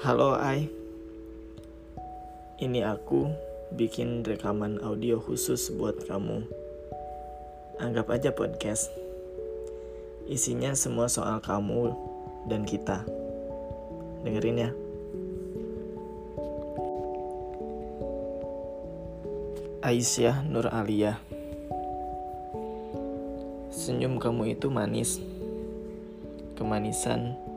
Halo Ai. Ini aku bikin rekaman audio khusus buat kamu. Anggap aja podcast. Isinya semua soal kamu dan kita. Dengerin ya. Aisyah Nur Aliyah. Senyum kamu itu manis. Kemanisan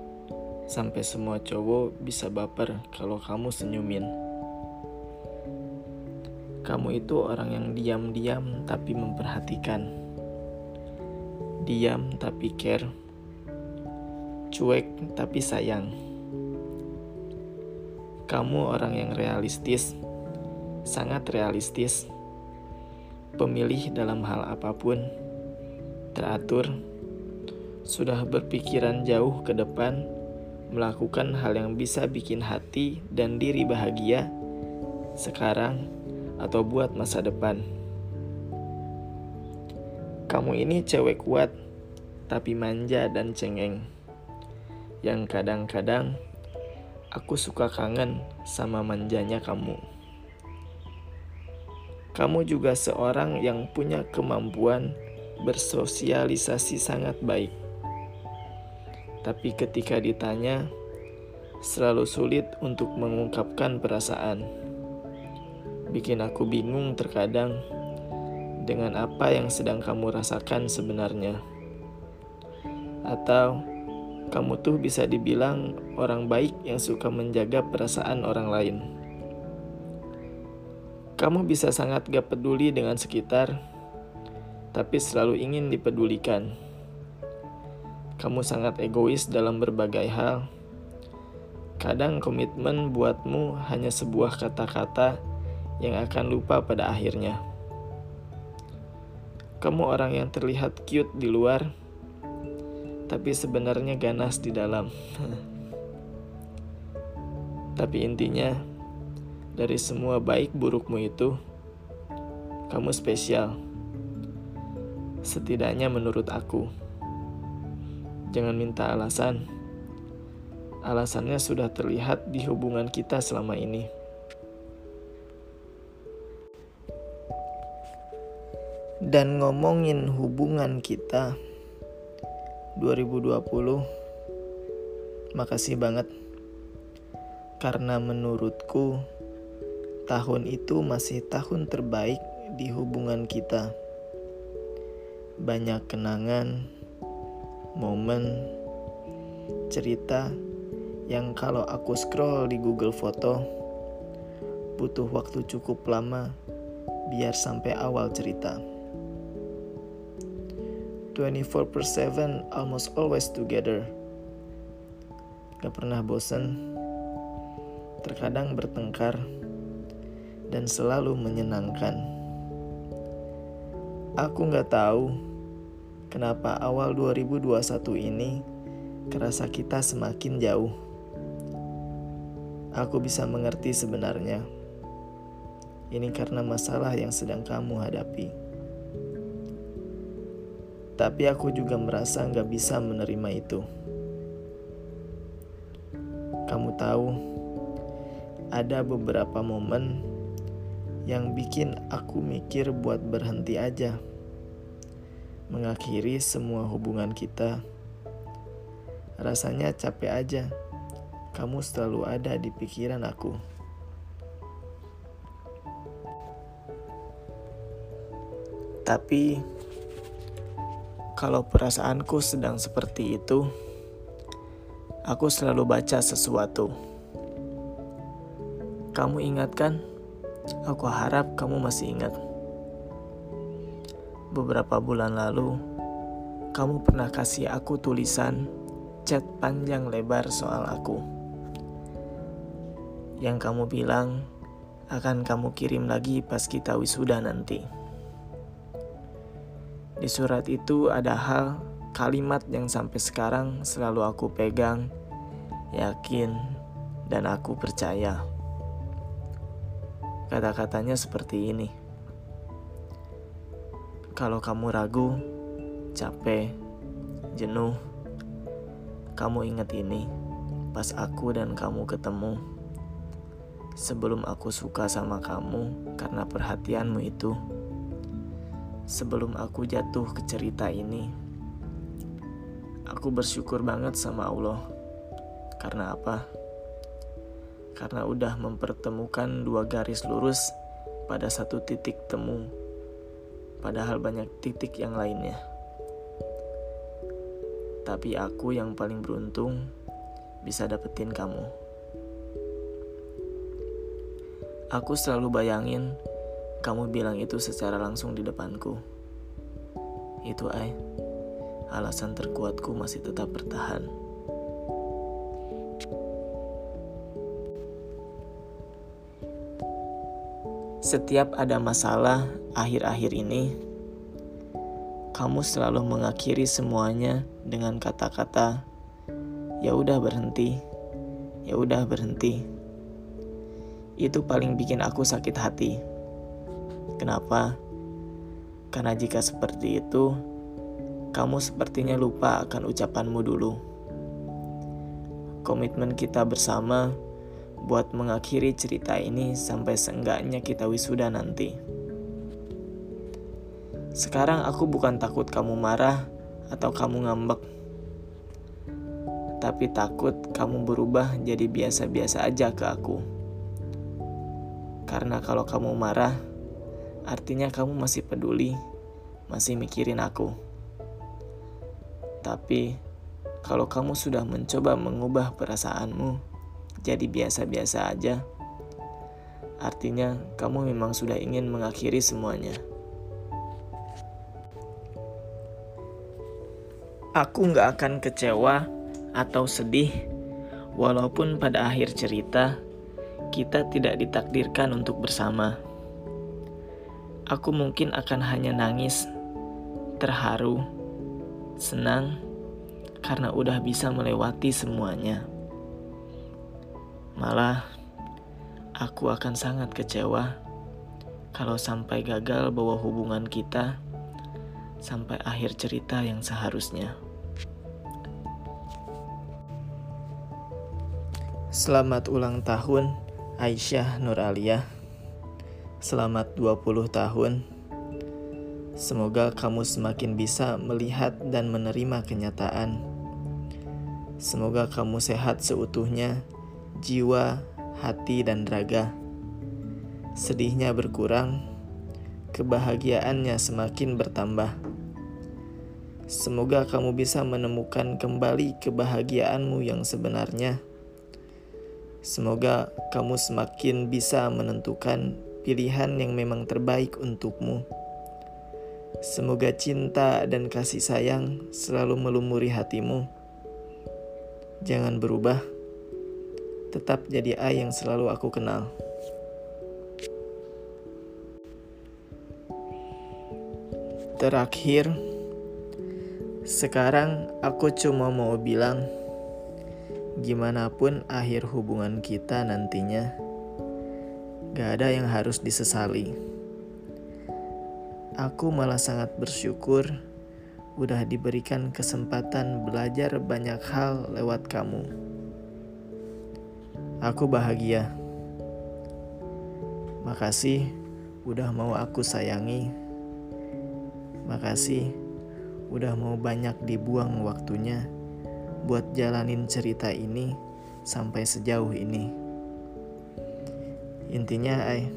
Sampai semua cowok bisa baper kalau kamu senyumin. Kamu itu orang yang diam-diam tapi memperhatikan. Diam tapi care. Cuek tapi sayang. Kamu orang yang realistis, sangat realistis. Pemilih dalam hal apa pun, teratur, sudah berpikiran jauh ke depan melakukan hal yang bisa bikin hati dan diri bahagia sekarang atau buat masa depan. Kamu ini cewek kuat, tapi manja dan cengeng. Yang kadang-kadang aku suka kangen sama manjanya kamu. Kamu juga seorang yang punya kemampuan bersosialisasi sangat baik tapi ketika ditanya, selalu sulit untuk mengungkapkan perasaan. Bikin aku bingung terkadang dengan apa yang sedang kamu rasakan sebenarnya. Atau kamu tuh bisa dibilang orang baik yang suka menjaga perasaan orang lain. Kamu bisa sangat gak peduli dengan sekitar, tapi selalu ingin dipedulikan. Kamu sangat egois dalam berbagai hal. Kadang komitmen buatmu hanya sebuah kata-kata yang akan lupa pada akhirnya. Kamu orang yang terlihat cute di luar, tapi sebenarnya ganas di dalam. tapi intinya, dari semua baik burukmu itu, kamu spesial. Setidaknya menurut aku. Jangan minta alasan. Alasannya sudah terlihat di hubungan kita selama ini. Dan ngomongin hubungan kita 2020 makasih banget karena menurutku tahun itu masih tahun terbaik di hubungan kita. Banyak kenangan, momen, cerita yang kalau aku scroll di Google Foto butuh waktu cukup lama biar sampai awal cerita. 24 per 7 almost always together. Gak pernah bosen, terkadang bertengkar, dan selalu menyenangkan. Aku gak tahu kenapa awal 2021 ini kerasa kita semakin jauh. Aku bisa mengerti sebenarnya. Ini karena masalah yang sedang kamu hadapi. Tapi aku juga merasa nggak bisa menerima itu. Kamu tahu, ada beberapa momen yang bikin aku mikir buat berhenti aja mengakhiri semua hubungan kita. Rasanya capek aja. Kamu selalu ada di pikiran aku. Tapi kalau perasaanku sedang seperti itu, aku selalu baca sesuatu. Kamu ingat kan? Aku harap kamu masih ingat beberapa bulan lalu, kamu pernah kasih aku tulisan chat panjang lebar soal aku. Yang kamu bilang akan kamu kirim lagi pas kita wisuda nanti. Di surat itu ada hal kalimat yang sampai sekarang selalu aku pegang, yakin, dan aku percaya. Kata-katanya seperti ini. Kalau kamu ragu, capek, jenuh, kamu ingat ini. pas aku dan kamu ketemu. Sebelum aku suka sama kamu karena perhatianmu itu. Sebelum aku jatuh ke cerita ini. Aku bersyukur banget sama Allah. Karena apa? Karena udah mempertemukan dua garis lurus pada satu titik temu. Padahal banyak titik yang lainnya. Tapi aku yang paling beruntung bisa dapetin kamu. Aku selalu bayangin kamu bilang itu secara langsung di depanku. Itu ay, alasan terkuatku masih tetap bertahan. Setiap ada masalah akhir-akhir ini, kamu selalu mengakhiri semuanya dengan kata-kata "ya udah berhenti, ya udah berhenti". Itu paling bikin aku sakit hati. Kenapa? Karena jika seperti itu, kamu sepertinya lupa akan ucapanmu dulu. Komitmen kita bersama buat mengakhiri cerita ini sampai seenggaknya kita wisuda nanti. Sekarang aku bukan takut kamu marah atau kamu ngambek. Tapi takut kamu berubah jadi biasa-biasa aja ke aku. Karena kalau kamu marah, artinya kamu masih peduli, masih mikirin aku. Tapi kalau kamu sudah mencoba mengubah perasaanmu jadi biasa-biasa aja, artinya kamu memang sudah ingin mengakhiri semuanya. Aku nggak akan kecewa atau sedih, walaupun pada akhir cerita kita tidak ditakdirkan untuk bersama. Aku mungkin akan hanya nangis, terharu, senang, karena udah bisa melewati semuanya. Malah, aku akan sangat kecewa kalau sampai gagal bawa hubungan kita sampai akhir cerita yang seharusnya. Selamat ulang tahun Aisyah Nuraliah. Selamat 20 tahun. Semoga kamu semakin bisa melihat dan menerima kenyataan. Semoga kamu sehat seutuhnya, jiwa, hati, dan raga. Sedihnya berkurang, kebahagiaannya semakin bertambah. Semoga kamu bisa menemukan kembali kebahagiaanmu yang sebenarnya. Semoga kamu semakin bisa menentukan pilihan yang memang terbaik untukmu. Semoga cinta dan kasih sayang selalu melumuri hatimu. Jangan berubah, tetap jadi A yang selalu aku kenal. Terakhir, sekarang aku cuma mau bilang, gimana pun akhir hubungan kita nantinya, gak ada yang harus disesali. Aku malah sangat bersyukur udah diberikan kesempatan belajar banyak hal lewat kamu. Aku bahagia. Makasih udah mau aku sayangi. Makasih udah mau banyak dibuang waktunya buat jalanin cerita ini sampai sejauh ini. Intinya, ay,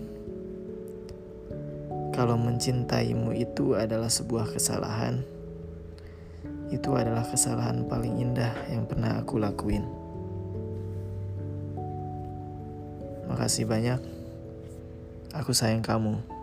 kalau mencintaimu itu adalah sebuah kesalahan, itu adalah kesalahan paling indah yang pernah aku lakuin. Makasih banyak, aku sayang kamu.